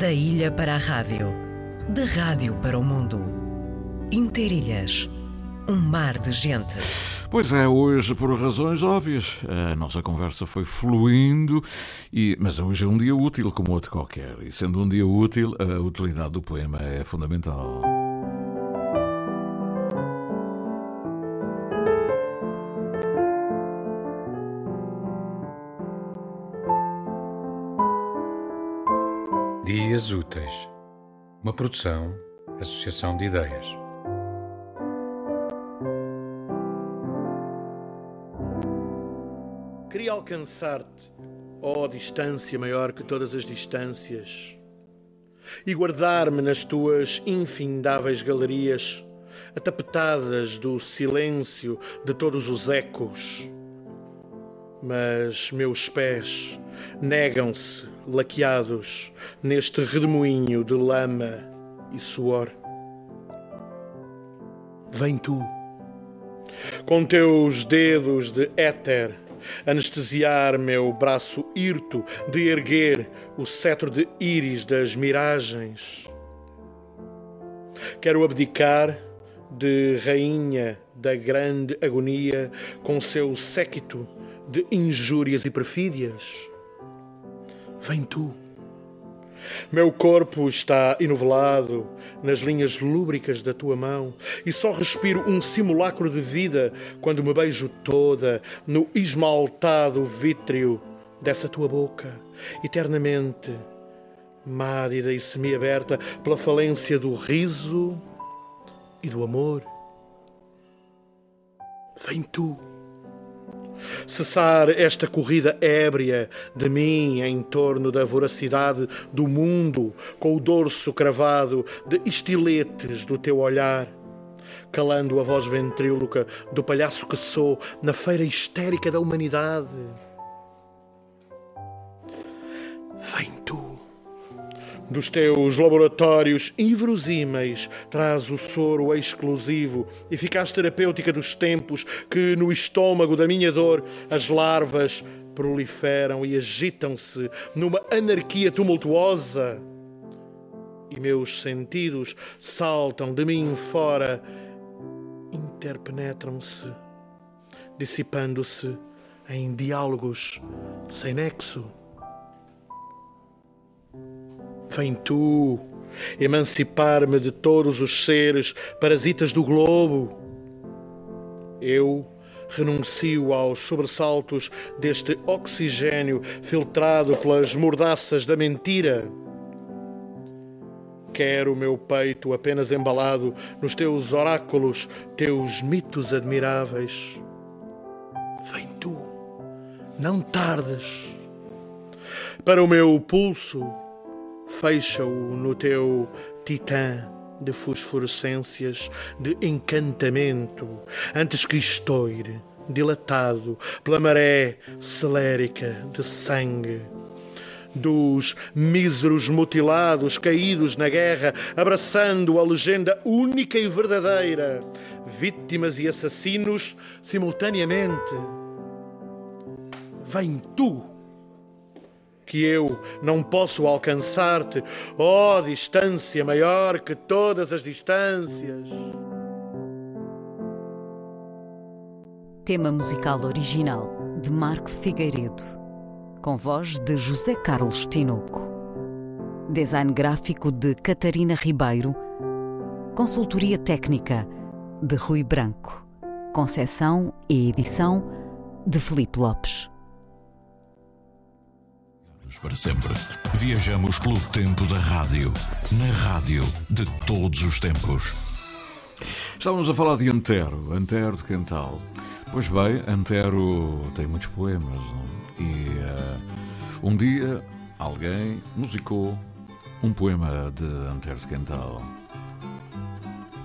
Da ilha para a rádio, da rádio para o mundo. Interilhas, um mar de gente. Pois é, hoje, por razões óbvias, a nossa conversa foi fluindo, e, mas hoje é um dia útil como outro qualquer. E sendo um dia útil, a utilidade do poema é fundamental. Úteis, uma produção, associação de ideias. Queria alcançar-te, ó distância maior que todas as distâncias, e guardar-me nas tuas infindáveis galerias, atapetadas do silêncio de todos os ecos. Mas meus pés negam-se, laqueados, neste redemoinho de lama e suor. Vem tu, com teus dedos de éter, anestesiar meu braço hirto de erguer o cetro de íris das miragens. Quero abdicar de rainha da grande agonia com seu séquito de injúrias e perfídias. Vem tu. Meu corpo está enovelado nas linhas lúbricas da tua mão e só respiro um simulacro de vida quando me beijo toda no esmaltado vítreo dessa tua boca, eternamente mádida e semiaberta pela falência do riso e do amor. Vem tu cessar esta corrida ébria de mim em torno da voracidade do mundo, com o dorso cravado de estiletes do teu olhar, calando a voz ventríloca do palhaço que sou na feira histérica da humanidade. Vem tu dos teus laboratórios inverosímeis traz o soro exclusivo, eficaz terapêutica dos tempos que no estômago da minha dor as larvas proliferam e agitam-se numa anarquia tumultuosa. E meus sentidos saltam de mim fora, interpenetram-se, dissipando-se em diálogos sem nexo. Vem tu emancipar-me de todos os seres parasitas do globo. Eu renuncio aos sobressaltos deste oxigênio filtrado pelas mordaças da mentira. Quero o meu peito apenas embalado nos teus oráculos, teus mitos admiráveis. Vem tu, não tardes. Para o meu pulso, fecha-o no teu titã de fosforescências de encantamento, antes que estoure, dilatado pela maré celérica de sangue. Dos míseros mutilados caídos na guerra, abraçando a legenda única e verdadeira, vítimas e assassinos simultaneamente. Vem tu! Que eu não posso alcançar-te, ó oh, distância maior que todas as distâncias. Tema musical original de Marco Figueiredo, com voz de José Carlos Tinoco. Design gráfico de Catarina Ribeiro. Consultoria técnica de Rui Branco. Concessão e edição de Felipe Lopes para sempre. Viajamos pelo tempo da rádio, na rádio de todos os tempos. Estávamos a falar de Antero, Antero de Quental. Pois bem, Antero tem muitos poemas não? e uh, um dia alguém musicou um poema de Antero de Quental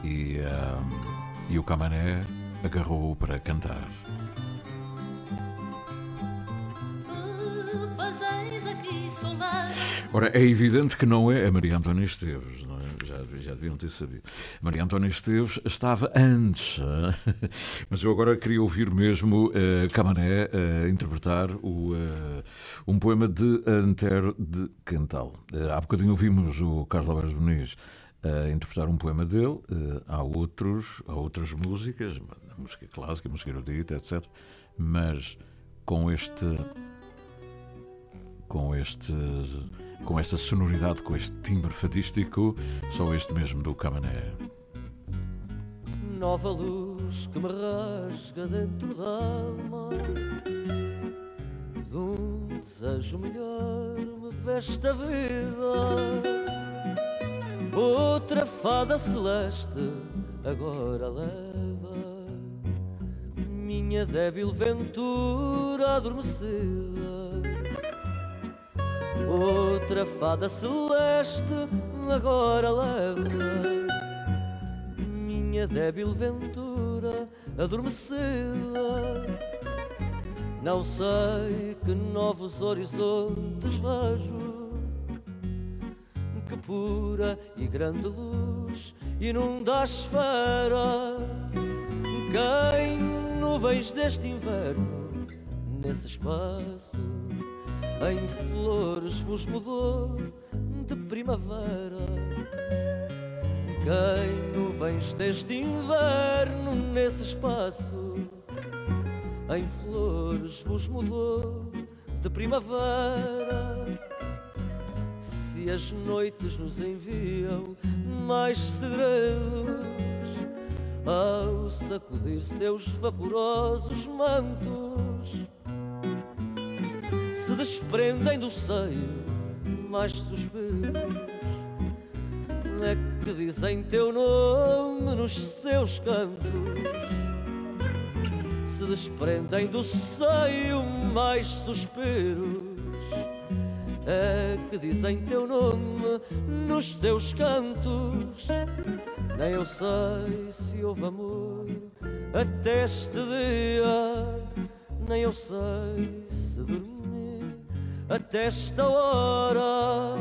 e, uh, e o Camané agarrou-o para cantar. Ora, é evidente que não é a Maria Antônia Esteves, é? já, já deviam ter sabido. Maria Antónia Esteves estava antes, mas eu agora queria ouvir mesmo uh, Camané uh, interpretar o, uh, um poema de Antero de Cantal. Uh, há bocadinho ouvimos o Carlos Alves Muniz a interpretar um poema dele. há, outros, há outras músicas, música clássica, música erudita, etc. Mas com este com este com esta sonoridade, com este timbre fadístico, só este mesmo do Camané. Nova luz que me rasga dentro da alma De um desejo melhor me veste a vida Outra fada celeste agora leva Minha débil ventura adormecida Outra fada celeste agora leva Minha débil ventura adormecida. Não sei que novos horizontes vejo. Que pura e grande luz inunda a esfera. Quem nuvens deste inverno nesse espaço em flores vos mudou de primavera. Quem nuvens deste inverno nesse espaço, em flores vos mudou de primavera. Se as noites nos enviam mais segredos, ao sacudir seus vaporosos mantos se desprendem do seio mais suspiros. É que dizem teu nome nos seus cantos. Se desprendem do seio mais suspiros. É que dizem teu nome nos seus cantos. Nem eu sei se houve amor até este dia. Nem eu sei se dormi até esta hora,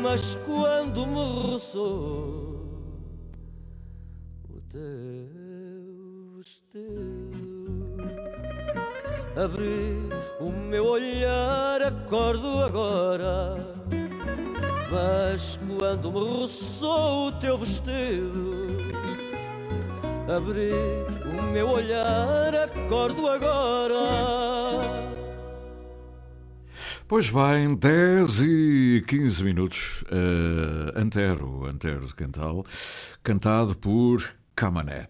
mas quando me roçou o teu vestido, abri o meu olhar, acordo agora. Mas quando me roçou o teu vestido, abri o meu olhar, acordo agora. Pois bem, 10 e 15 minutos. Uh, Antero, Antero de Cantal, cantado por Camané.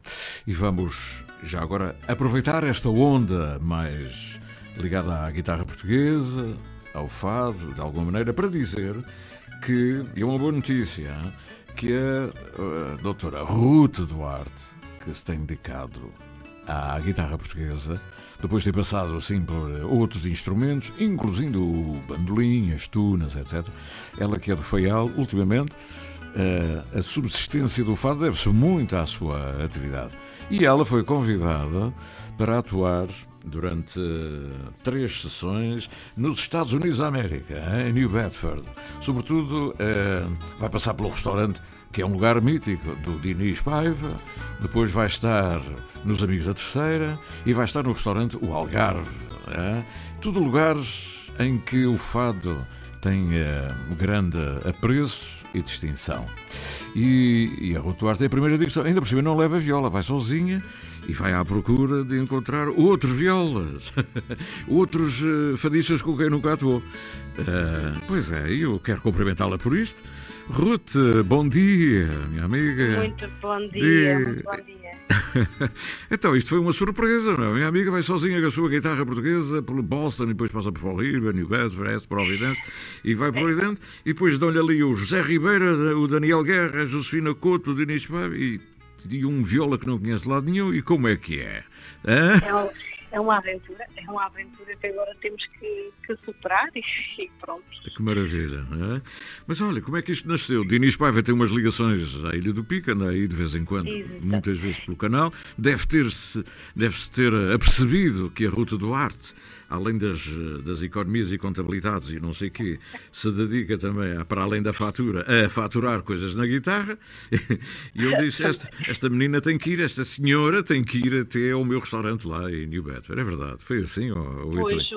E vamos já agora aproveitar esta onda mais ligada à guitarra portuguesa, ao fado, de alguma maneira, para dizer que, e é uma boa notícia, que a, a doutora Ruth Duarte, que se tem dedicado à guitarra portuguesa, depois de ter passado assim por outros instrumentos, incluindo o bandolim, as tunas, etc. Ela que é do Faial, ultimamente, eh, a subsistência do fado deve-se muito à sua atividade. E ela foi convidada para atuar durante três sessões nos Estados Unidos da América, em New Bedford. Sobretudo, eh, vai passar pelo restaurante que é um lugar mítico do Diniz Paiva, depois vai estar nos Amigos da Terceira e vai estar no restaurante O Algarve. É? Tudo lugares em que o fado tem é, grande apreço e distinção. E, e a Ruth Duarte é a primeira digressão. Ainda por cima não leva viola, vai sozinha e vai à procura de encontrar outros violas, outros uh, fadistas com quem nunca atuou. Uh, pois é, eu quero cumprimentá-la por isto. Ruth, bom dia, minha amiga. Muito bom dia, dia. muito bom dia. então, isto foi uma surpresa, não é? Minha amiga vai sozinha com a sua guitarra portuguesa pelo Boston e depois passa por Fall River, New Bedford, West Providence e vai para Oriente e depois dão-lhe ali o José Ribeira, o Daniel Guerra, a Josefina Couto, o Dinis Pab e, e um viola que não conhece lado nenhum. E como é que é? É um, é uma aventura, é uma aventura que agora temos que, que superar e, e, pronto. Que maravilha, é? Mas olha, como é que isto nasceu? Dinis Paiva tem umas ligações à Ilha do Pico, anda aí de vez em quando, Exato. muitas vezes pelo canal, deve ter-se deve -se ter apercebido que a Ruta do Arte além das, das economias e contabilidades e não sei o quê, se dedica também, a, para além da fatura, a faturar coisas na guitarra. E ele disse: esta, esta menina tem que ir, esta senhora tem que ir até ao meu restaurante lá em New Bedford. É verdade, foi assim? Ou, ou pois,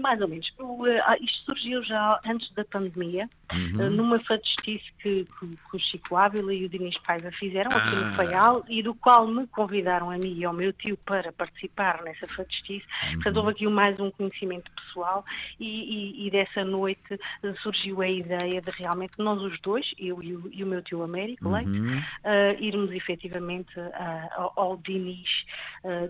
mais ou menos. O, uh, isto surgiu já antes da pandemia, uhum. uh, numa fadistice que, que, que, o Chico Ávila e o Dinis Paiva fizeram ah. aqui no Faial e do qual me convidaram a mim e ao meu tio para participar nessa fadistice. Uhum. Portanto, houve aqui mais um conhecimento pessoal e, e, e dessa noite uh, surgiu a ideia de realmente nós os dois, eu e o, e o meu tio Américo uhum. Leite, irmos efetivamente ao, ao Dinis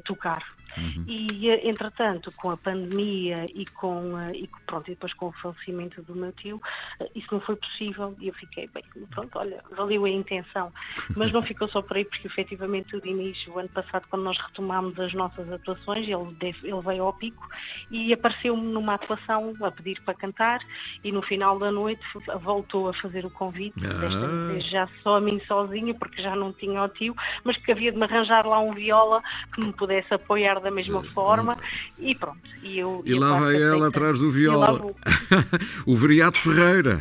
tocar. Uhum. E, entretanto, com a pandemia e com, uh, e, pronto, e depois com o falecimento do meu tio, uh, isso não foi possível e eu fiquei, bem, pronto, olha, valeu a intenção. Mas não ficou só por aí, porque efetivamente o Dinis, o ano passado, quando nós retomámos as nossas atuações, ele, ele veio ao pico e apareceu-me numa atuação a pedir para cantar e no final da noite voltou a fazer o convite, ah. desta vez já só a mim sozinho, porque já não tinha o tio, mas que havia de me arranjar lá um viola que me pudesse apoiar da mesma forma e pronto. E, eu, e lá vai ela atrás do viola. o Veriato Ferreira.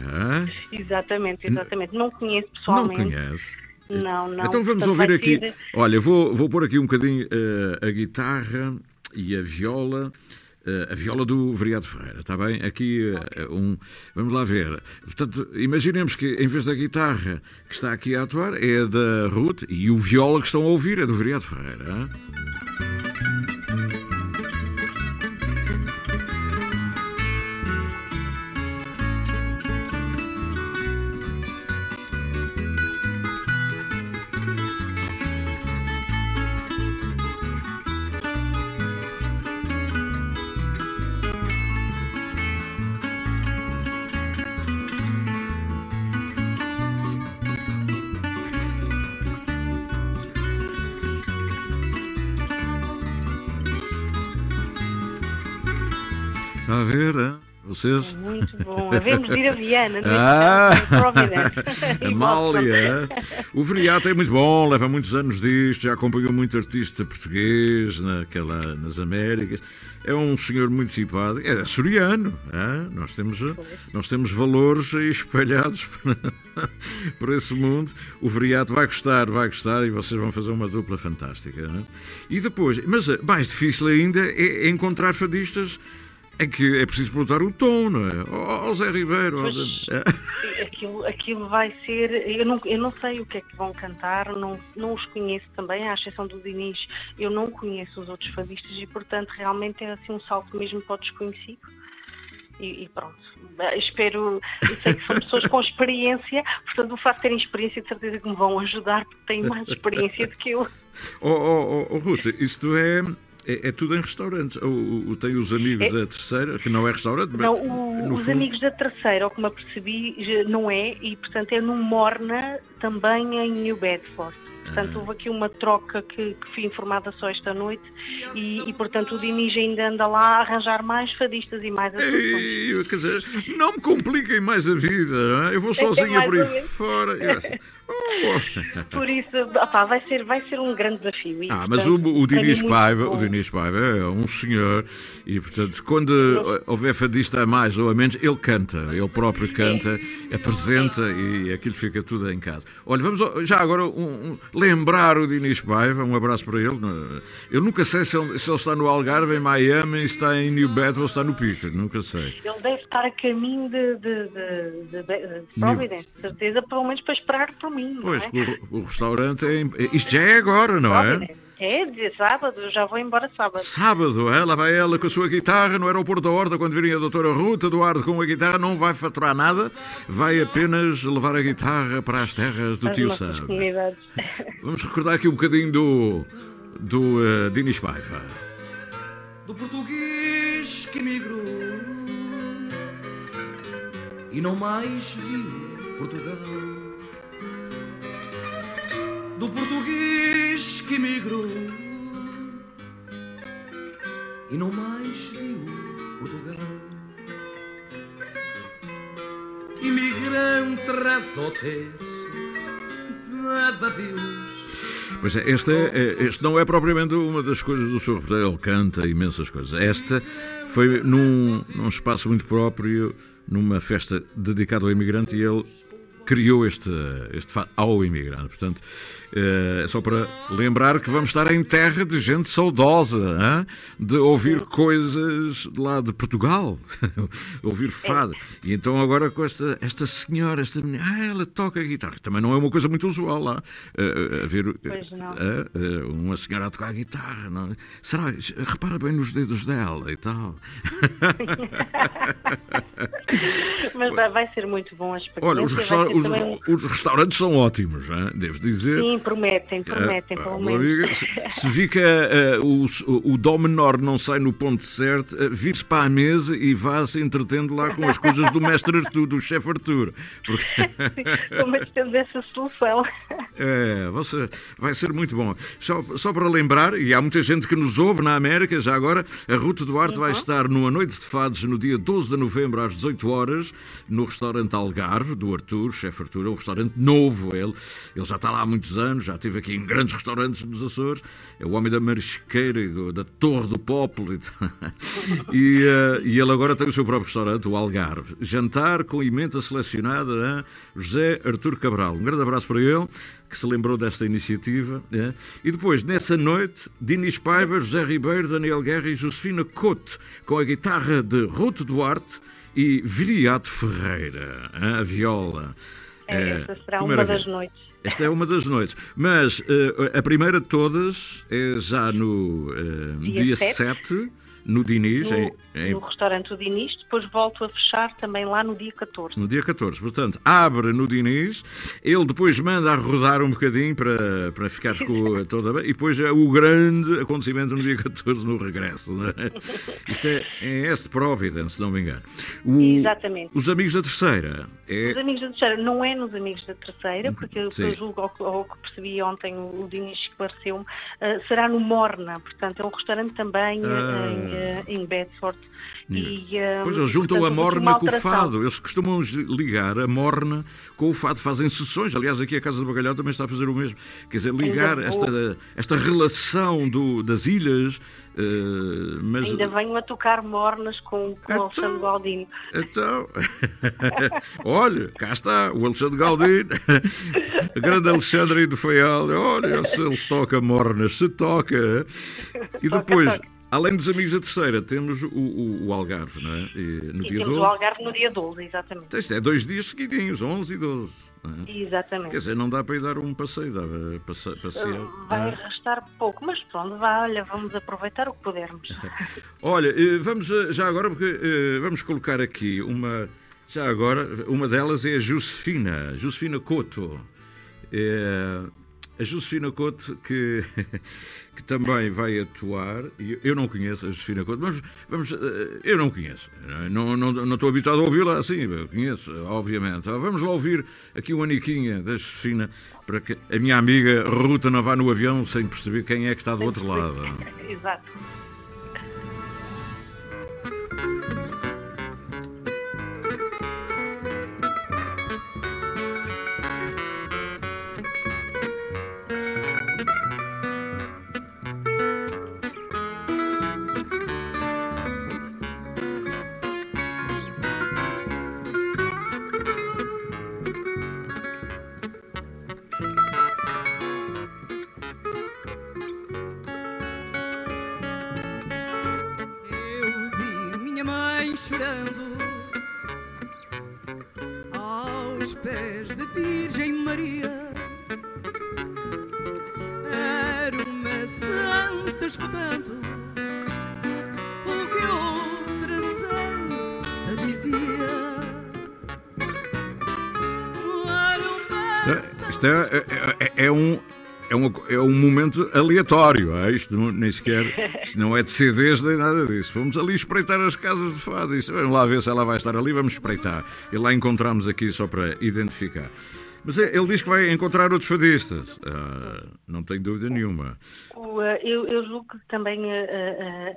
Exatamente, exatamente. Não conheço pessoalmente. Não conhece. Não, não. Então vamos Portanto, ouvir aqui. Ser... Olha, vou, vou pôr aqui um bocadinho uh, a guitarra e a viola. Uh, a viola do Veriado Ferreira, está bem? Aqui uh, um. Vamos lá ver. Portanto, imaginemos que em vez da guitarra que está aqui a atuar é da Ruth e o viola que estão a ouvir é do Veriado Ferreira. Hein? Ver, hein? Vocês? É muito bom. Havemos de ir a Viana, não é? Ah, Amália. O Veriato é muito bom, leva muitos anos disto, já acompanhou muito artista português naquela, nas Américas. É um senhor muito simpático, é soriano. É? Nós, temos, nós temos valores espalhados por, esse mundo. O Veriato vai gostar, vai gostar e vocês vão fazer uma dupla fantástica. É? E depois, mas mais difícil ainda é encontrar fadistas é que é preciso perguntar o tom, não é? Ó oh, Zé Ribeiro. Mas, é. aquilo, aquilo vai ser. Eu não, eu não sei o que é que vão cantar, não, não os conheço também, à exceção do Diniz. Eu não conheço os outros fadistas e, portanto, realmente é assim um salto mesmo para o desconhecido. E, e, pronto. Espero, eu sei que são pessoas com experiência, portanto, o facto de terem experiência, de certeza que me vão ajudar, porque têm mais experiência do que eu. Oh, oh, oh, Ruth, isto é é, é, tudo em restaurantes. O, o, tem os amigos é, da terceira, que não é restaurante, Não, o, os fundo... amigos da terceira, como eu percebi, não é, e portanto é num Morna, também em New Bedford. Portanto, houve aqui uma troca que, que fui informada só esta noite e, e, portanto, o Dinis ainda anda lá a arranjar mais fadistas e mais atuações. Quer dizer, não me compliquem mais a vida, é? eu vou sozinha por aí fora. Oh. por isso, vai, ser, vai ser um grande desafio. E, ah, mas o, o, Dinis Paiva, o Dinis Paiva é um senhor e, portanto, quando houver fadista a mais ou a menos, ele canta, ele próprio canta, apresenta e aquilo fica tudo em casa. Olha, vamos já agora um, um lembrar o Dinis Paiva, um abraço para ele. Eu nunca sei se ele, se ele está no Algarve, em Miami, está em New Bedford ou está no Pico, nunca sei. Ele deve estar a caminho de, de, de, de, de Providence, certeza, pelo menos para esperar por mim. Pois, é? o, o, restaurante é. Isto já é agora, não é? É, de sábado, já vou embora sábado. Sábado, é? lá vai ela com a sua guitarra no aeroporto da Horta, quando virem a doutora Ruta Eduardo com a guitarra, não vai faturar nada, vai apenas levar a guitarra para as terras do as tio Sam. Vamos recordar aqui um bocadinho do, do uh, Dinis Paiva. Do português que emigrou e não mais viu Portugal do português que emigrou e não mais viu Portugal. Imigrante raçotes, nada Deus. Pois é, este, é, é, este não é propriamente uma das coisas do seu repertório, ele canta imensas coisas. Esta foi num, num espaço muito próprio, numa festa dedicada ao imigrante, e ele criou este, este ao imigrante. Portanto, eh, é só para lembrar que vamos estar em terra de gente saudosa, hein? de ouvir coisas lá de Portugal, ouvir fado. E então agora com esta, esta senhora, esta menina, ah, ela toca guitarra. Também não é uma coisa muito usual lá, a, a ver uma senhora a tocar guitarra. Não? É? Será? Repara bem nos dedos dela e tal. Mas vai ser muito bom a experiência. Olha, os, restaur os, também... os, restaurantes são ótimos, devo dizer. Sim, prometem, prometem, uh, pelo menos. Se, que uh, o, o Dó menor não sai no ponto certo, uh, vire-se para a mesa e vá-se entretendo lá com as coisas do mestre Artur, do chefe Artur. Porque... Como temos essa solução. É, você, vai ser muito bom. Só, só para lembrar, e há muita gente que nos ouve na América, já agora, a Ruta Duarte uhum. vai estar numa noite de fados no dia 12 de novembro às 18 horas, no restaurante Algarve, do Artur, chefe É um restaurante novo, ele, ele já está lá há muitos anos, já esteve aqui em grandes restaurantes nos Açores, é o homem da marisqueira e do, da Torre do Popolo. E, uh, e, ele agora tem o seu próprio restaurante, o Algarve. Jantar com emenda selecionada a José Artur Cabral. Um grande abraço para ele, que se lembrou desta iniciativa. E depois, nessa noite, Dinis Paiva, José Ribeiro, Daniel Guerra e Josefina Couto, com a guitarra de Ruto Duarte e Viriato Ferreira, a viola. É, essa será uma das noites. Esta é uma das noites. Mas uh, a primeira de todas é já no uh, dia, dia 7. 7 no Diniz. No, em, em... no restaurante do Diniz, depois volto a fechar também lá no dia 14. No dia 14, portanto, abre no Diniz, ele depois manda a rodar um bocadinho para, para ficar com toda bem, e depois é o grande acontecimento no dia 14 no regresso. É? Isto é em Est Providence, se não me engano. O, Exatamente. Os Amigos da Terceira. É... Os Amigos da Terceira não é nos Amigos da Terceira, porque eu julgo, ao, ao, que percebi ontem, o, Diniz esclareceu-me, uh, será no Morna, portanto é um restaurante também ah. em em Bedford. E, uh, pois eles juntam portanto, a morna com o fado. Eles costumam ligar a morna com o fado, fazem sessões. Aliás, aqui a Casa do Bacalhau também está a fazer o mesmo. Quer dizer, ligar esta, esta relação do, das ilhas. Uh, mas... Ainda venho a tocar mornas com, com então, Alexandre Galdino. Então, olha, cá está o Alexandre Galdino, o grande Alexandre do Feial. Olha, se ele toca mornas, se toca. E depois. Além dos amigos da terceira, temos o, o, o Algarve, não é? E, no Sim, dia temos 12. o Algarve no dia 12, exatamente. Isto é dois dias seguidinhos, 11 e 12. É? Exatamente. Quer dizer, não dá para ir dar um passeio, dá para passear. Uh, vai arrastar pouco, mas pronto, vá, olha, vamos aproveitar o que pudermos. olha, eh, vamos eh, já agora, porque vamos colocar aqui uma. Já agora, uma delas é a Josefina, Josefina Couto. É, a Josefina Couto, que, que também vai atuar, eu não conheço a Josefina Couto, mas vamos, eh, eu não conheço, não, não, não estou habituado a ouvi-la assim, conheço, obviamente. Ah, vamos lá ouvir aqui o Aniquinha da Josefina, para que a minha amiga Ruta não vá no avião sem perceber quem é que está do outro lado. Exato. Aleatório, é? isto nem sequer isto não é de CDs nem nada disso. Vamos ali espreitar as casas de fado. Isso, vamos lá ver se ela vai estar ali, vamos espreitar. E lá encontramos aqui só para identificar. Mas é, ele diz que vai encontrar outros fadistas. Uh, não tenho dúvida nenhuma. Uh, eu, eu, julgo que também uh,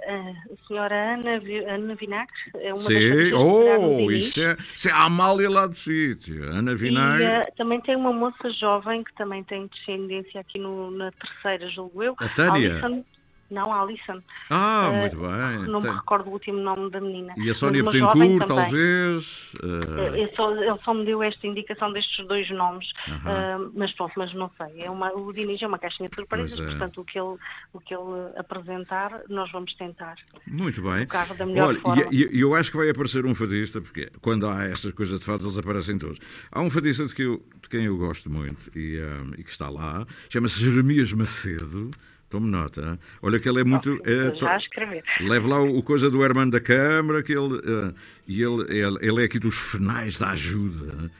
a senhora Ana, Ana Vinagre é uma Sim, das oh, isso é, isso é a Amália lá do sítio. Ana Vinagre. E, também tem uma moça jovem que também tem descendência aqui no, na terceira, julgo eu. A Tânia. Alison, não, Alison. Ah, uh, muito bem. Não Tem... me recordo o último nome da menina. E a Sónia Betancourt, talvez? Uh... Ele, só, ele só me deu esta indicação destes dois nomes. Uh -huh. uh, mas pronto, mas não sei. É uma, o Diniz é uma caixinha de surpresas, é. portanto o que, ele, o que ele apresentar, nós vamos tentar. Muito bem. Da melhor Olha, forma. E, e, eu acho que vai aparecer um fadista, porque quando há estas coisas de fadas, eles aparecem todos. Há um fadista de, que eu, de quem eu gosto muito e, um, e que está lá, chama-se Jeremias Macedo. Tome nota. Olha que ele é muito. é, já escrever. Leve lá o, o, coisa do Hermano da Câmara, que ele, uh, e ele, ele, ele, é aqui dos finais da ajuda.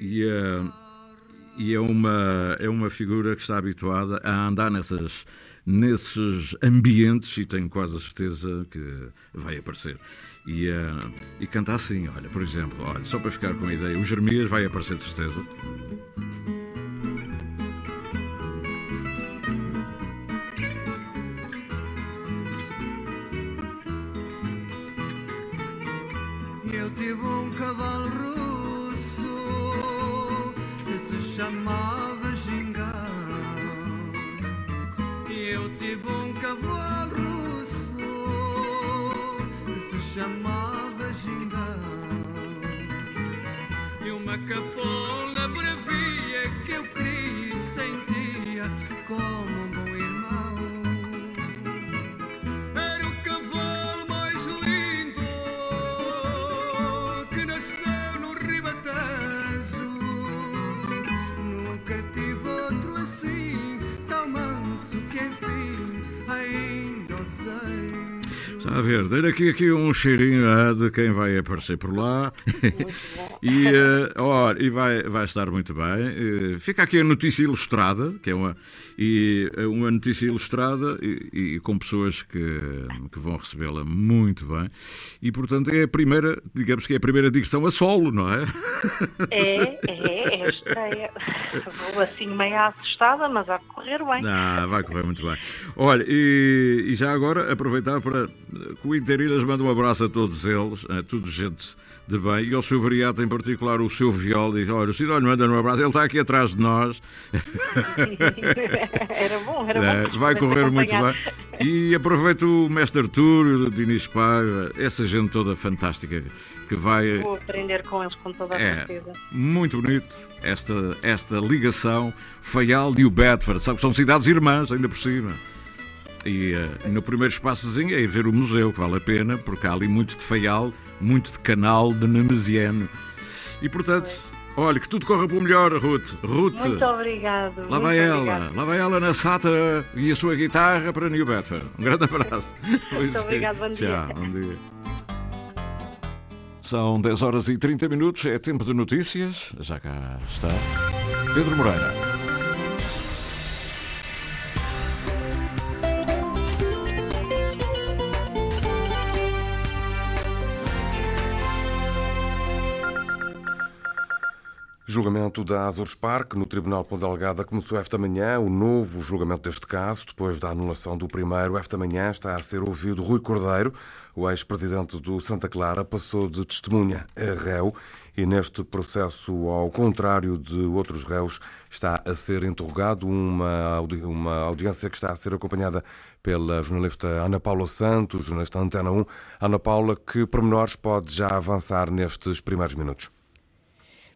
E, uh, e é, uma, é uma figura que está habituada a andar nessas, nesses ambientes e tenho quase a certeza que vai aparecer. E, uh, e canta assim, olha, por exemplo, olha, só para ficar com a ideia, o Jeremias vai aparecer de certeza. Chamava Gingão. E eu tive um cavalo russo que se chamava Gingão. E uma capola Está a ver, dar aqui, aqui um cheirinho ah, de quem vai aparecer por lá. e, uh, e vai, vai estar muito bem. Uh, fica aqui a notícia ilustrada, que é uma, e, uh, uma notícia ilustrada e, e com pessoas que, que vão recebê-la muito bem. E, portanto, é a primeira, digamos que é a primeira digressão a solo, não é? É, é, é estreia. Vou assim meio assustada, mas vai correr bem. Ah, vai correr muito bem. Olha, e, e já agora aproveitar para que o Interinas manda um abraço a todos eles, a tudo gente de bem, e ao seu variato em particular, o seu viol, diz: Olha, o Cidónio manda um abraço, ele está aqui atrás de nós. era bom, era É, bom. vai correr muito bem. E aproveito o Mestre Tour, o Dinis Paiva, essa gente toda fantástica que vai. Vou aprender com eles com toda a É, certeza. muito bonito esta, esta ligação Faial e o Bedford, sabe, são cidades irmãs, ainda por cima. E eh, no primeiro espaçozinho é ir ver o museu, que vale a pena, porque há ali muito de Faial, muito de canal de Nemesiano. E portanto, olha, que tudo corra para o melhor, Ruth. Ruth, Muito obrigado. lá muito vai ela, obrigado. lá vai ela na SATA e a sua guitarra para New Bedford. Um grande abraço. Pois é. obrigado, bom dia. Tchau, bom dia. São 10 horas e 30 minutos, é tempo de notícias. Já cá está Pedro Moreira. Julgamento da Azores Park no Tribunal Pela Delgada começou esta manhã o novo julgamento deste caso. Depois da anulação do primeiro, esta manhã está a ser ouvido Rui Cordeiro. O ex-presidente do Santa Clara passou de testemunha a réu e neste processo, ao contrário de outros réus, está a ser interrogado uma, uma audiência que está a ser acompanhada pela jornalista Ana Paula Santos, jornalista Antena 1. Ana Paula, que pormenores pode já avançar nestes primeiros minutos?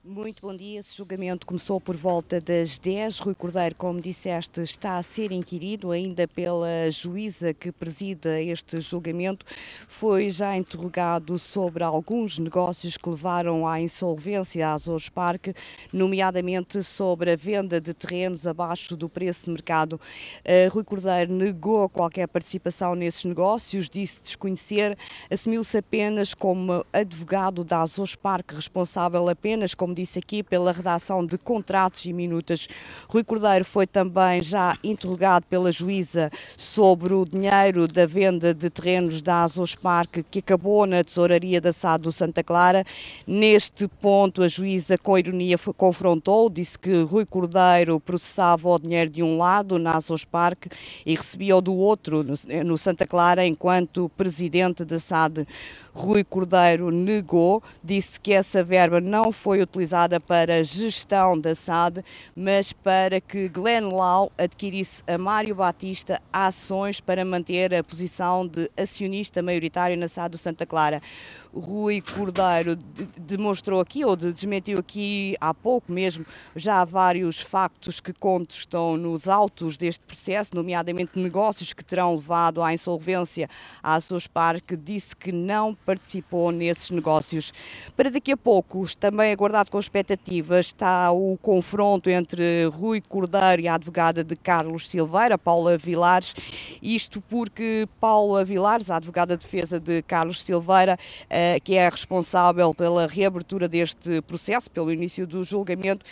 Muito bom dia. Esse julgamento começou por volta das 10. Rui Cordeiro, como disseste, está a ser inquirido ainda pela juíza que presida este julgamento. Foi já interrogado sobre alguns negócios que levaram à insolvência da Azores Parque, nomeadamente sobre a venda de terrenos abaixo do preço de mercado. Eh, Rui Cordeiro negou qualquer participação nesses negócios, disse desconhecer, assumiu-se apenas como advogado da Azores Parque, responsável apenas como como disse aqui, pela redação de contratos e minutas. Rui Cordeiro foi também já interrogado pela juíza sobre o dinheiro da venda de terrenos da Azos Parque que acabou na tesouraria da SAD do Santa Clara. Neste ponto, a juíza, com ironia, confrontou, disse que Rui Cordeiro processava o dinheiro de um lado na Azos Parque e recebia o do outro no Santa Clara enquanto presidente da SAD. Rui Cordeiro negou, disse que essa verba não foi utilizada para a gestão da SAD, mas para que Glenn Lau adquirisse a Mário Batista ações para manter a posição de acionista maioritário na SAD do Santa Clara. Rui Cordeiro demonstrou aqui, ou desmentiu aqui há pouco mesmo, já vários factos que contestam nos autos deste processo, nomeadamente negócios que terão levado à insolvência à Sospar, que disse que não participou nesses negócios. Para daqui a pouco, também aguardado com expectativas, está o confronto entre Rui Cordeiro e a advogada de Carlos Silveira, Paula Vilares, isto porque Paula Vilares, a advogada de defesa de Carlos Silveira, eh, que é responsável pela reabertura deste processo, pelo início do julgamento,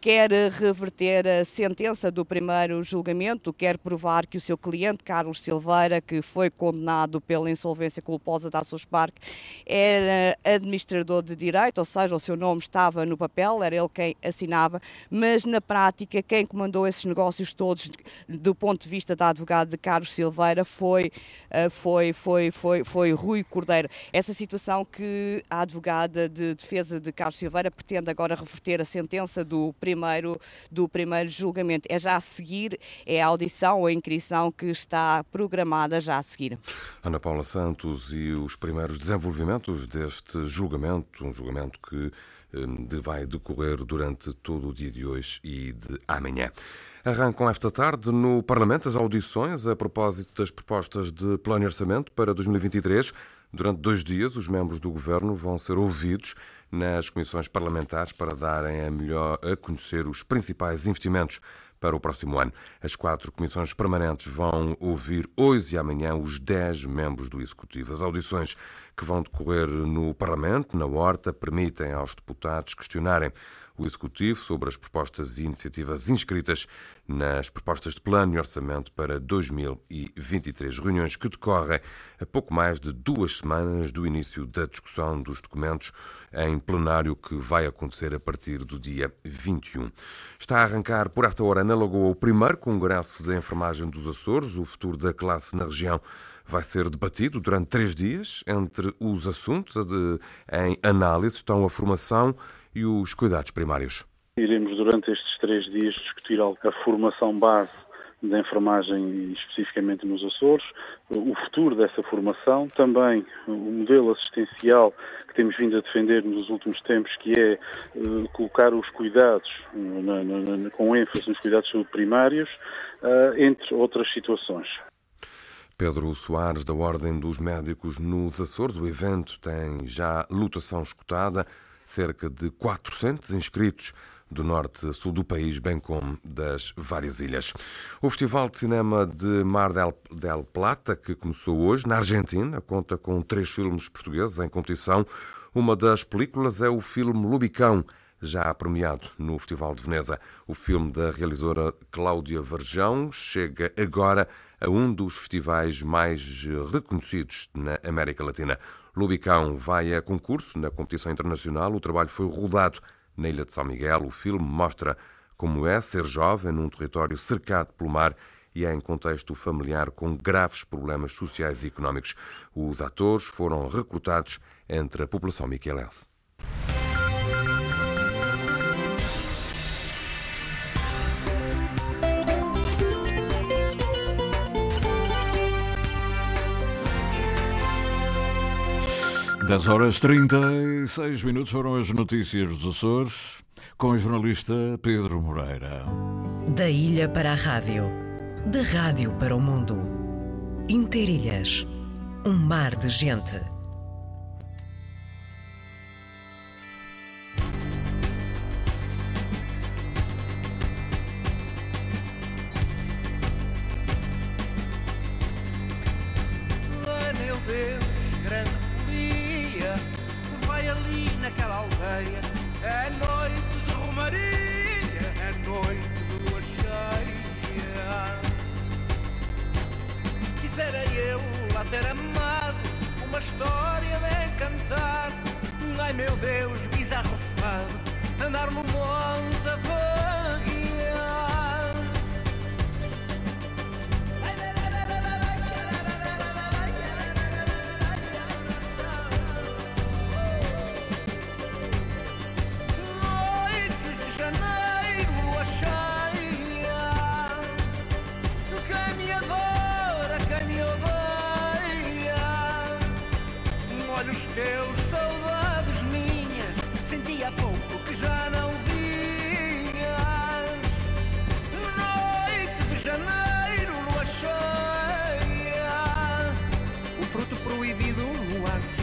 quer reverter a sentença do primeiro julgamento, quer provar que o seu cliente, Carlos Silveira, que foi condenado pela insolvência culposa da Parque, era administrador de direito, ou seja, o seu nome estava no papel, era ele quem assinava, mas na prática quem comandou esses negócios todos do ponto de vista da advogada de Carlos Silveira foi, foi, foi, foi, foi Rui Cordeiro. Essa situação que a advogada de defesa de Carlos Silveira pretende agora reverter a sentença do primeiro primeiro, do primeiro julgamento. É já a seguir, é a audição ou a inscrição que está programada já a seguir. Ana Paula Santos e os primeiros desenvolvimentos deste julgamento, um julgamento que hum, vai decorrer durante todo o dia de hoje e de amanhã. Arrancam esta tarde no Parlamento as audições a propósito das propostas de plano de orçamento para 2023. Durante dois dias, os membros do governo vão ser ouvidos nas comissões parlamentares para darem a melhor a conhecer os principais investimentos para o próximo ano. As quatro comissões permanentes vão ouvir hoje e amanhã os dez membros do Executivo. As audições que vão decorrer no Parlamento, na Horta, permitem aos deputados questionarem o Executivo sobre as propostas e iniciativas inscritas nas propostas de plano e orçamento para 2023. Reuniões que decorrem a pouco mais de duas semanas do início da discussão dos documentos em plenário que vai acontecer a partir do dia 21. Está a arrancar por esta hora na Lagoa o primeiro Congresso de Enfermagem dos Açores, o futuro da classe na região vai ser debatido durante três dias. Entre os assuntos em análise estão a formação e os cuidados primários. Iremos, durante estes três dias, discutir a formação base da enfermagem, especificamente nos Açores, o futuro dessa formação, também o modelo assistencial que temos vindo a defender nos últimos tempos, que é uh, colocar os cuidados, na, na, na, com ênfase nos cuidados primários, uh, entre outras situações. Pedro Soares, da Ordem dos Médicos nos Açores. O evento tem já lotação escutada cerca de 400 inscritos do norte a sul do país, bem como das várias ilhas. O Festival de Cinema de Mar del, del Plata, que começou hoje na Argentina, conta com três filmes portugueses em competição. Uma das películas é o filme Lubicão, já premiado no Festival de Veneza. O filme da realizadora Cláudia Varjão chega agora a um dos festivais mais reconhecidos na América Latina. Lubicão vai a concurso na competição internacional. O trabalho foi rodado na Ilha de São Miguel. O filme mostra como é ser jovem num território cercado pelo mar e em contexto familiar com graves problemas sociais e económicos. Os atores foram recrutados entre a população miquelense. Dez horas 36 minutos foram as notícias dos Açores com o jornalista Pedro Moreira. Da ilha para a rádio, da rádio para o mundo. Interilhas, um mar de gente. Teus, saudades minhas. Senti há pouco que já não vinhas. Noite de janeiro, lua cheia. O fruto proibido no ar se.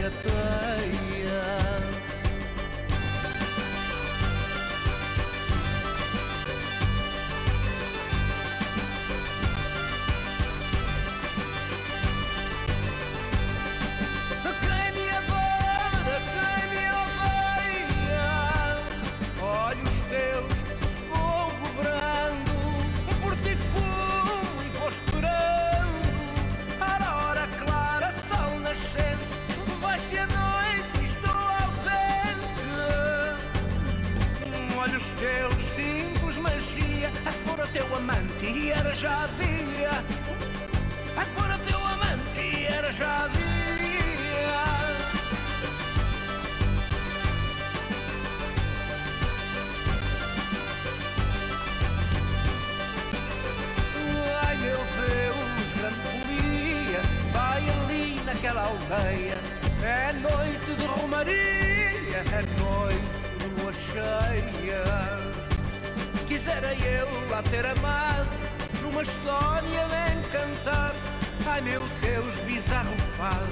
Ai meu Deus, bizarro fado,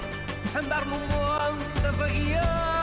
andar no monte a vaguear.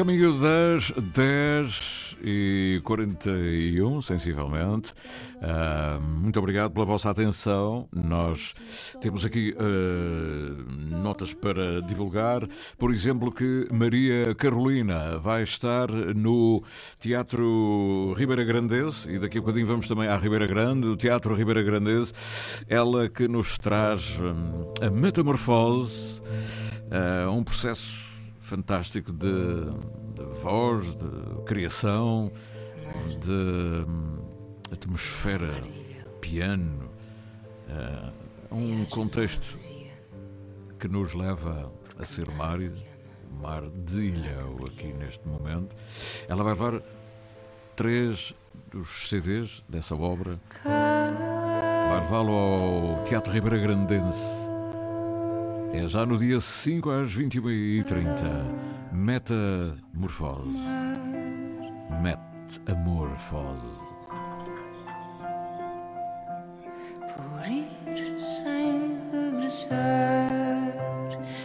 Caminho das 10 e 41, sensivelmente. Ah, muito obrigado pela vossa atenção. Nós temos aqui ah, notas para divulgar. Por exemplo, que Maria Carolina vai estar no Teatro Ribeira Grandese e daqui a bocadinho vamos também à Ribeira Grande, o Teatro Ribeira Grandese. Ela que nos traz hum, a metamorfose, ah, um processo fantástico de, de voz, de criação, de hum, atmosfera, piano, eh, um contexto que nos leva a ser mar, mar de Ilhéu aqui neste momento. Ela vai levar três dos CDs dessa obra, vai levá-lo ao Teatro Ribeira Grandense. É já no dia 5 às 21h30. Metamorfose. Metamorfose. Por ir sem regressar,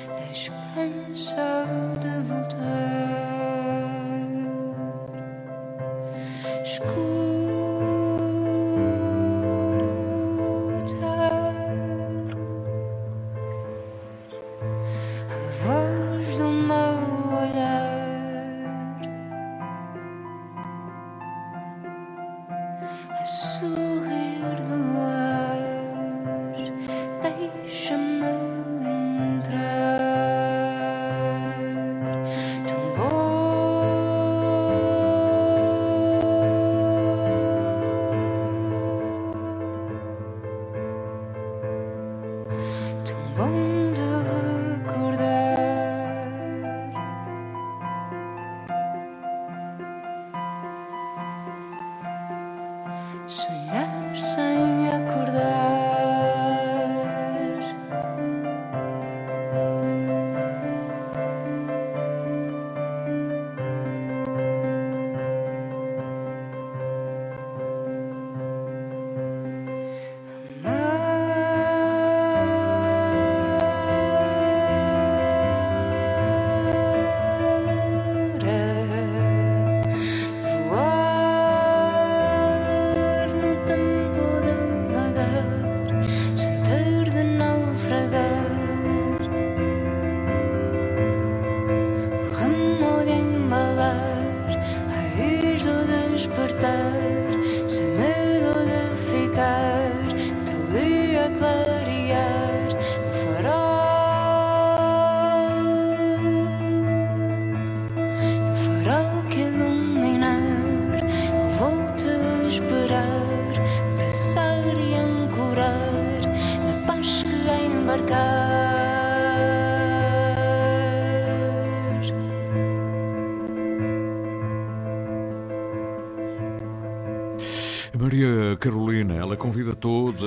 a esperança de voltar.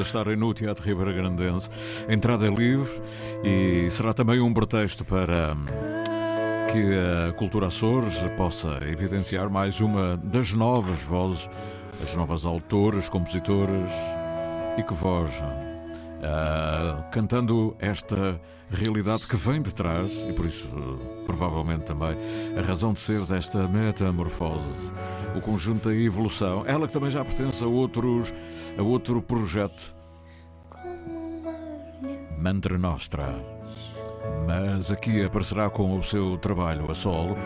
Estarem no Teatro Ribeira Grandense. A entrada é livre e será também um pretexto para hum, que a Cultura Açores possa evidenciar mais uma das novas vozes, as novas autoras, compositoras e que voz uh, cantando esta realidade que vem de trás e por isso provavelmente também a razão de ser desta metamorfose, o conjunto da evolução, ela que também já pertence a outros a outro projeto Mantra Nostra mas aqui aparecerá com o seu trabalho a solo.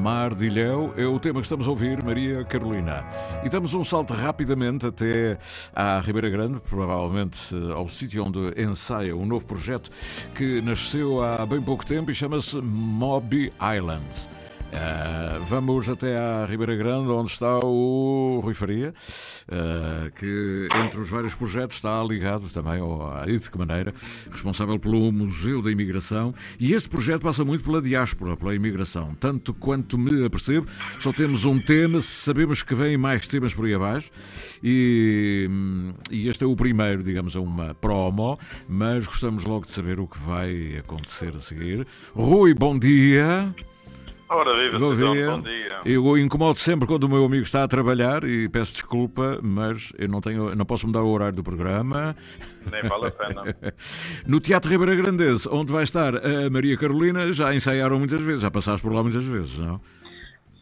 Mar de Ilhéu é o tema que estamos a ouvir, Maria Carolina. E damos um salto rapidamente até à Ribeira Grande, provavelmente eh, ao sítio onde ensaia um novo projeto que nasceu há bem pouco tempo e chama-se Moby Islands. Uh, vamos até à Ribeira Grande, onde está o Rui Faria, uh, que entre os vários projetos está ligado também ao, de que maneira, responsável pelo Museu da Imigração. E este projeto passa muito pela diáspora, pela imigração. Tanto quanto me apercebo, só temos um tema, sabemos que vêm mais temas por aí abaixo, e, e este é o primeiro, digamos, a uma promo, mas gostamos logo de saber o que vai acontecer a seguir. Rui, bom dia. Ora, viva, bom dia. bom dia. Eu incomodo sempre quando o meu amigo está a trabalhar e peço desculpa, mas eu não, tenho, não posso mudar o horário do programa. Nem vale a pena. no Teatro Ribeira Grandese, onde vai estar a Maria Carolina, já ensaiaram muitas vezes, já passaste por lá muitas vezes, não?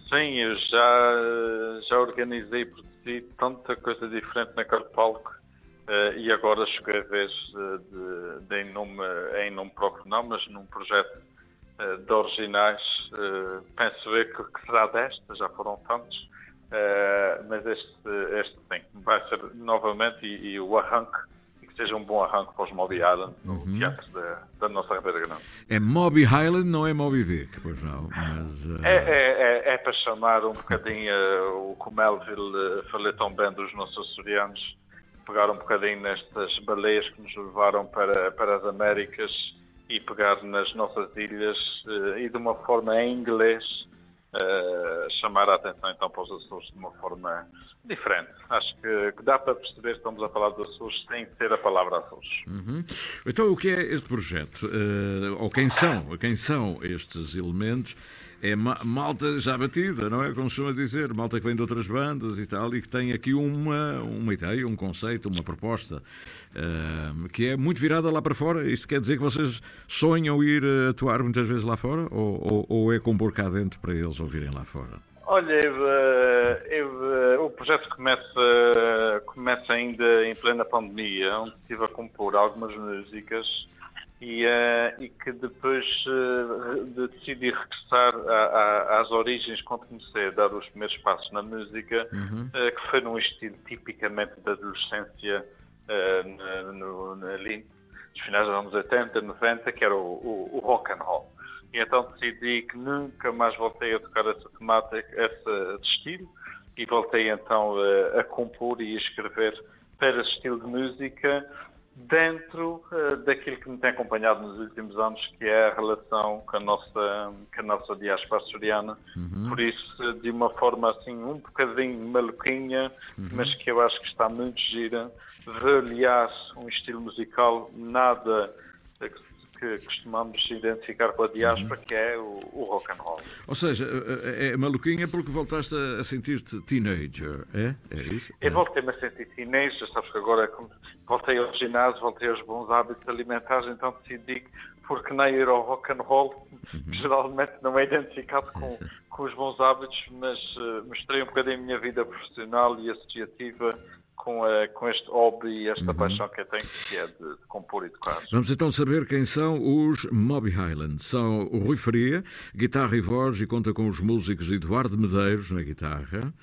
Sim, eu já, já organizei por si tanta coisa diferente naquele palco. Uh, e agora cheguei a vez de, de, de em, nome, em nome próprio, não, mas num projeto de originais, eh, penso ver que, que será desta, já foram tantos, eh, mas este, este sim, vai ser novamente e, e o arranque que seja um bom arranque para os Moby Island no uhum. teatro da, da nossa Ribeira Grande. É Moby Highland, não é Moby Dick, pois não. Mas, uh... é, é, é, é, para chamar um bocadinho uh, o que o Melville uh, falou tão bem dos nossos açorianos, pegar um bocadinho nestas baleias que nos levaram para, para as Américas e pegar nas nossas ilhas uh, e de uma forma em inglês uh, chamar a atenção então para os Açores de uma forma diferente. Acho que, que, dá para perceber que estamos a falar dos Açores sem ter a palavra Açores. Uhum. Então o que é este projeto? Uh, ou quem são? Quem são estes elementos? É malta já batida, não é? Como se chama dizer, malta que vem de outras bandas e tal, e que tem aqui uma, uma ideia, um conceito, uma proposta uh, que é muito virada lá para fora. Isto quer dizer que vocês sonham ir atuar muitas vezes lá fora? Ou, ou, ou é compor cá dentro para eles ouvirem lá fora? Olha, eu, eh, eu, eh, o projeto começa, começa ainda em plena pandemia, onde estive a compor algumas músicas e, uh, e que depois uh, de decidir regressar a, a, às origens quando comecei a dar os primeiros passos na música, uhum. uh, que foi num estilo tipicamente da adolescência no, no, ali nos finais dos anos 80, 90, que era o, o, o, rock and roll. E então decidi que nunca mais voltei a tocar essa temática, esse estilo, e voltei então a compor e a escrever para esse estilo de música dentro uh, daquilo que me tem acompanhado nos últimos anos, que é a relação com a nossa, com a nossa diáspora açoriana. Uhum. Por isso, de uma forma assim, um bocadinho maluquinha, uhum. mas que eu acho que está muito gira, aliás, um estilo musical nada que costumamos identificar com a diáspora, uhum. que é o, o, rock and roll. Ou seja, é, é maluquinha porque voltaste a, a sentir-te teenager, é? É isso? Eu voltei-me a sentir teenager, sabes que agora voltei ao ginásio, voltei aos bons hábitos alimentares, então decidi que porque nem ir ao rock and roll uhum. geralmente não é identificado com, com os bons hábitos, mas uh, mostrei um bocadinho a minha vida profissional e associativa com, a, com este hobby e esta uhum. paixão que eu tenho, que é de, de, compor e tocar. Vamos então saber quem são os Moby Highland. São o Rui Faria, guitarra e voz, e conta com os músicos Eduardo Medeiros na guitarra,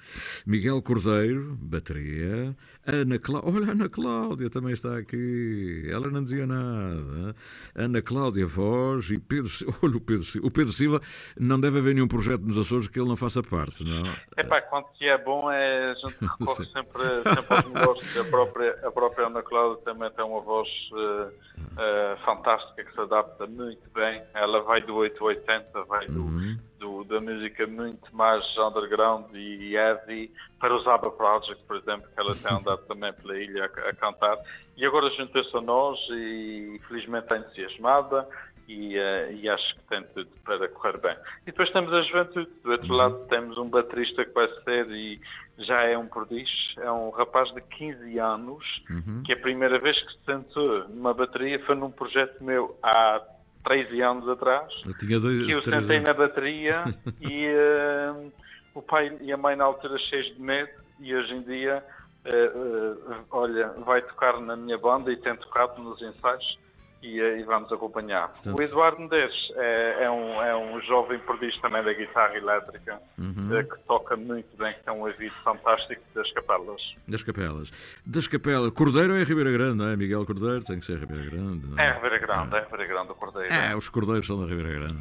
Miguel Cordeiro, bateria, Ana Cláudia, olha, Ana Cláudia também está aqui, ela não dizia nada, Ana Cláudia voz e Pedro, olha o Pedro Silva, o Pedro Silva não deve haver nenhum projeto nos Açores que ele não faça parte, não? É pá, quando que é bom é, a gente recorre sempre, sempre a própria, a própria Ana Cláudia também tem uma voz uh, uh, fantástica que se adapta muito bem. Ela vai do 880, vai do, uhum. do, da música muito mais underground e heavy para os ABBA Project, por exemplo, que ela tem andado também pela ilha a, a cantar. E agora juntou-se a nós e felizmente está entusiasmada e, uh, e, acho que tem tudo para correr bem. E depois temos a juventude. Do outro uhum. lado temos um baterista que vai ser e já é um prodígio, é um rapaz de 15 anos, uhum. que a primeira vez que se sentou numa bateria foi num projeto meu há 13 anos atrás, eu tinha dois, que eu sentei anos. na bateria e uh, o pai e a mãe na altura cheios de medo e hoje em dia, uh, uh, olha, vai tocar na minha banda e tem tocado nos ensaios e, e vamos acompanhar. O Eduardo Mendes é, é, um, é um jovem prodígio também da guitarra elétrica, uhum. Eh, que toca muito bem, que tem um ouvido fantástico das capelas. Das capelas. Das capelas. Cordeiro é Ribeira Grande, não é? Miguel Cordeiro tem que ser Ribeira Grande. É? é Ribeira Grande, é, é Ribeira Grande o Cordeiro. É, os Cordeiros são da Ribeira Grande.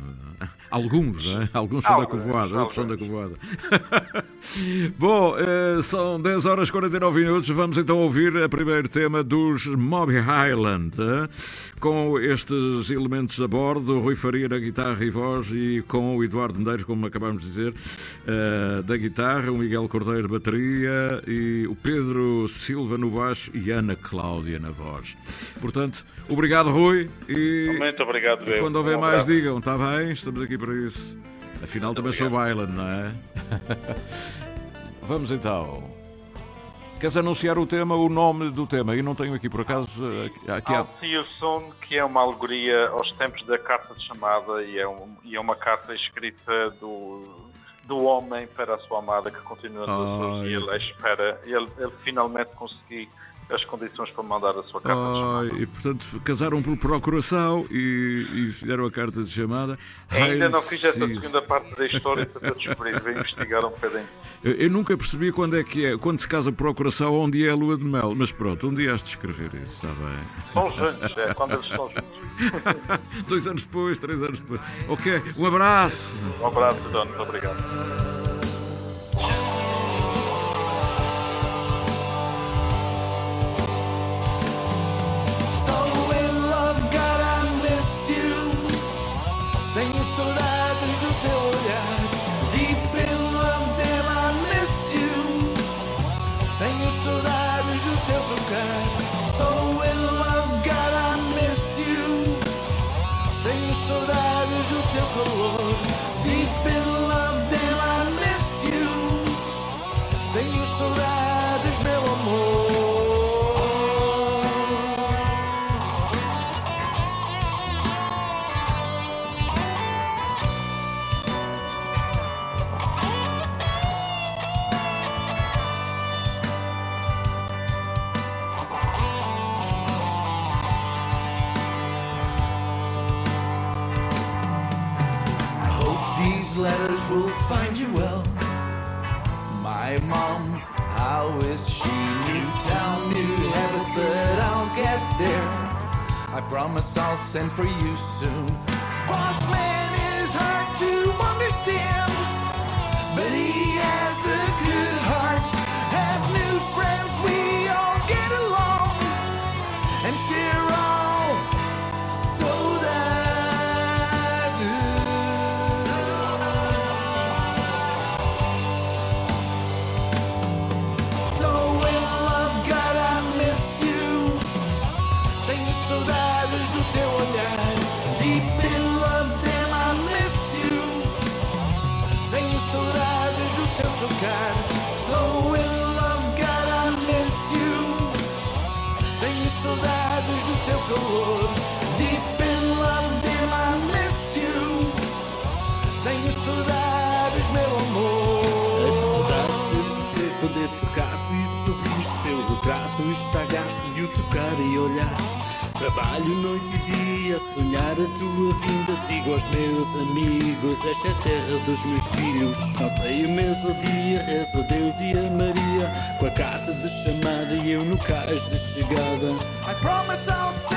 Alguns, não é? Alguns são alguns, da Covoada, outros são da Covoada. Bom, eh, são 10 horas e 49 minutos. Vamos então ouvir o primeiro tema dos Mob Highland. Eh? Com estes elementos a bordo, Rui Faria na guitarra e voz e com o Eduardo Medeiros, como acabamos de dizer, uh, da guitarra, o Miguel Cordeiro bateria e o Pedro Silva no baixo e Ana Cláudia na voz. Portanto, obrigado Rui e muito obrigado, quando houver um mais digam, está bem, estamos aqui para isso. Afinal muito também obrigado. sou Bailan, não é? Vamos então. Queres anunciar o tema, o nome do tema? Eu não tenho aqui por acaso. Aqui há... Son, que é uma alegoria aos tempos da carta de chamada e é, um, e é uma carta escrita do, do homem para a sua amada que continua ah, e ele espera, ele, ele finalmente conseguir as condições para mandar a sua carta ah, de chamada. E portanto casaram por procuração e, e fizeram a carta de chamada. Ainda não fiz essa segunda parte da história para descobrir, vou investigar um bocadinho. Eu, eu, nunca percebi quando é que é, quando se casa por procuração, onde é a lua de mel, mas pronto, um dia has de escrever isso, está bem. São juntos, é, quando eles estão juntos. Dois anos depois, três anos depois. Ok, um abraço. Um abraço, Dono, muito obrigado. I promise I'll send for you soon. Boss man is hard to understand, but he has a e olhar. Trabalho noite e dia, sonhar a tua vinda. Digo aos meus amigos: Esta é a terra dos meus filhos. Não sei imenso dia, rezo a Deus e a Maria. Com a carta de chamada e eu no cais de chegada. I promise I'll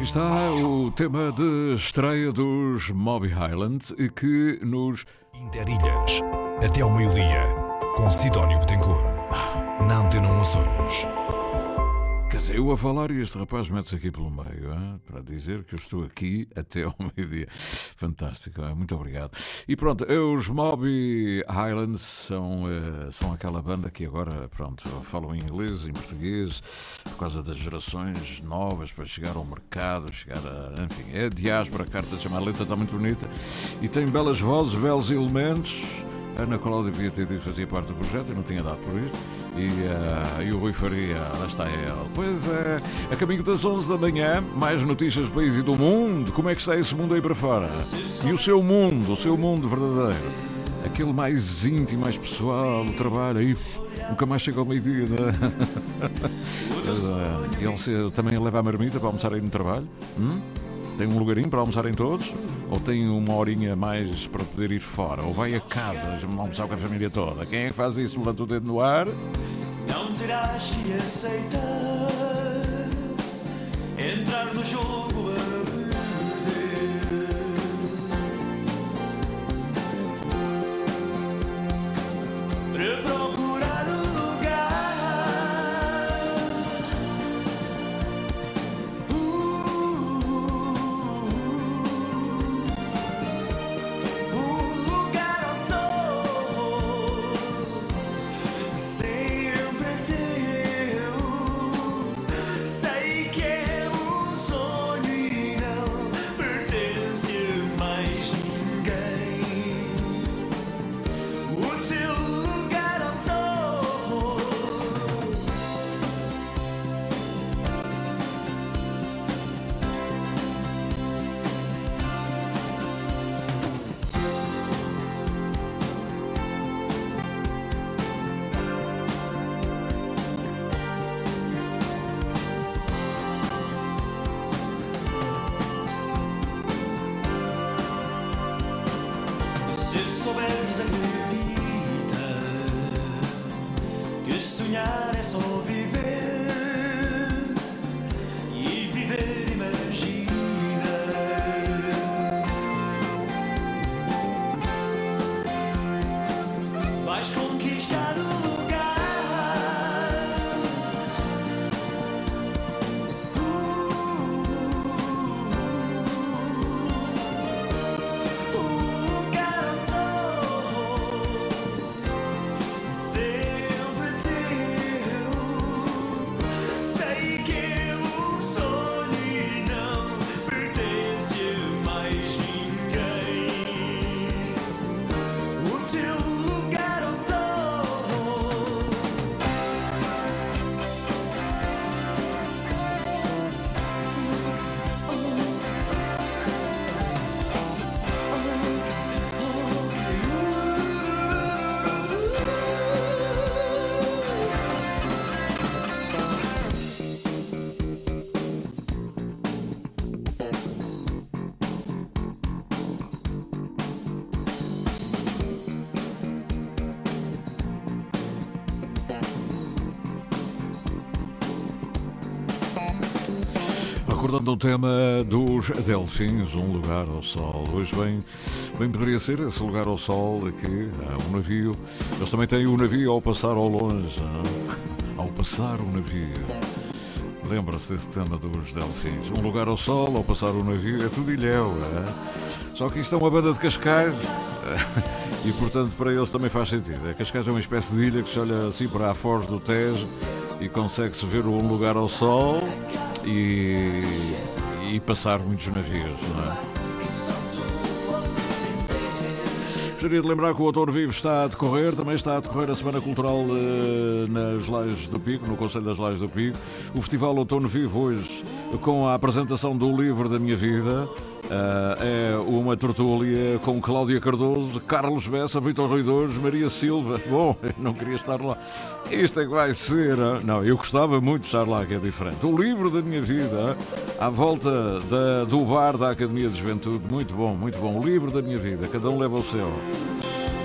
aqui está o tema de estreia dos Moby Highland que nos. Interilhas, até ao meio-dia, com Sidónio Betancourt, Antena 1 Açores. Eu a falar e este rapaz mete-se aqui pelo meio, hein? para dizer que eu estou aqui até ao meio-dia. Fantástico, hein? muito obrigado. E pronto, os Moby Highlands são, eh, são aquela banda que agora, pronto, falam em inglês, em português, por causa das gerações novas, para chegar ao mercado, chegar a. Enfim, é diáspora, a carta de chamar a letra está muito bonita e tem belas vozes, belos elementos. Ana Cláudia devia ter dito que fazia parte do projeto, eu não tinha dado por isto. E, uh, e o Rui Faria, lá está ele. Pois é, a caminho das 11 da manhã, mais notícias do país e do mundo. Como é que está esse mundo aí para fora? E o seu mundo, o seu mundo verdadeiro. Aquele mais íntimo, mais pessoal, o trabalho. Aí, nunca mais chega ao meio-dia, não é? Ele também leva a marmita para almoçar aí no trabalho? Hum? Tem um lugarinho para almoçarem todos? Ou tem uma horinha mais para poder ir fora? Ou vai a casa almoçar com a família toda? Quem é que faz isso? Levanta o dedo no ar. Não terás que aceitar entrar no jogo Recordando o tema dos Delfins, um lugar ao sol. Hoje bem, bem poderia ser esse lugar ao sol aqui, um navio. Eles também têm o navio ao passar ao longe. não? Ao passar o navio. Lembra-se desse tema dos Delfins. Um lugar ao sol, ao passar o navio, é tudo ilhéu. É? Só que isto é uma banda de Cascais. E portanto para eles também faz sentido. A Cascais é uma espécie de ilha que se olha assim para a foz do Tejo e consegue-se ver um lugar ao sol e, e passar muitos navios, não é? Gostaria de lembrar que o Outono Vivo está a decorrer, também está a decorrer a Semana Cultural eh, nas Lajes do Pico, no Conselho das Lajes do Pico. O Festival Outono Vivo hoje com a apresentação do livro da minha vida. Eh, é uma tertúlia com Cláudia Cardoso, Carlos Bessa, Vitor Ruidores, Maria Silva. Bom, não queria estar lá. Isto é que vai ser. ah? Não, eu gostava muito de estar lá, que é diferente. O livro da minha vida, à volta da- do bar da Academia de Juventude. Muito bom, muito bom. O livro da minha vida, cada um leva o seu.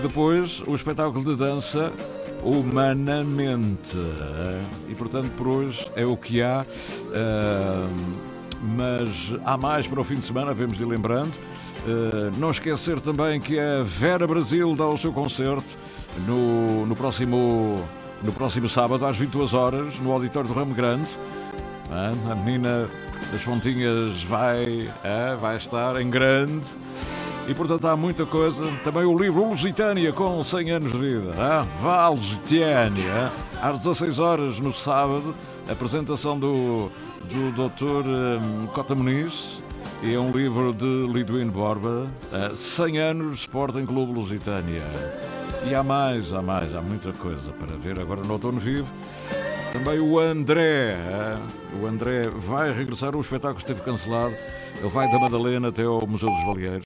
Depois, o espetáculo de dança Humanamente. E portanto, por hoje é o que há. Ah, mas há mais para o fim de semana, vemos de lembrando. Uh, não esquecer também que a Vera Brasil dá o seu concerto no, no, próximo, no próximo sábado, às 22 horas, no Auditório do Ramo Grande. Uh, a menina das Fontinhas vai, uh, vai estar em grande. E portanto há muita coisa. Também o livro Lusitânia com 100 anos de vida. Ah, Vá Lusitânia, às 16 horas no sábado, apresentação do, do Dr. Um, Cota Muniz. É um livro de Liduino Borba, 100 anos Sporting Clube Lusitânia. E há mais, há mais, há muita coisa para ver agora no Outono Vivo. Também o André, o André vai regressar, o espetáculo esteve cancelado. Ele vai da Madalena até ao Museu dos Baleeiros.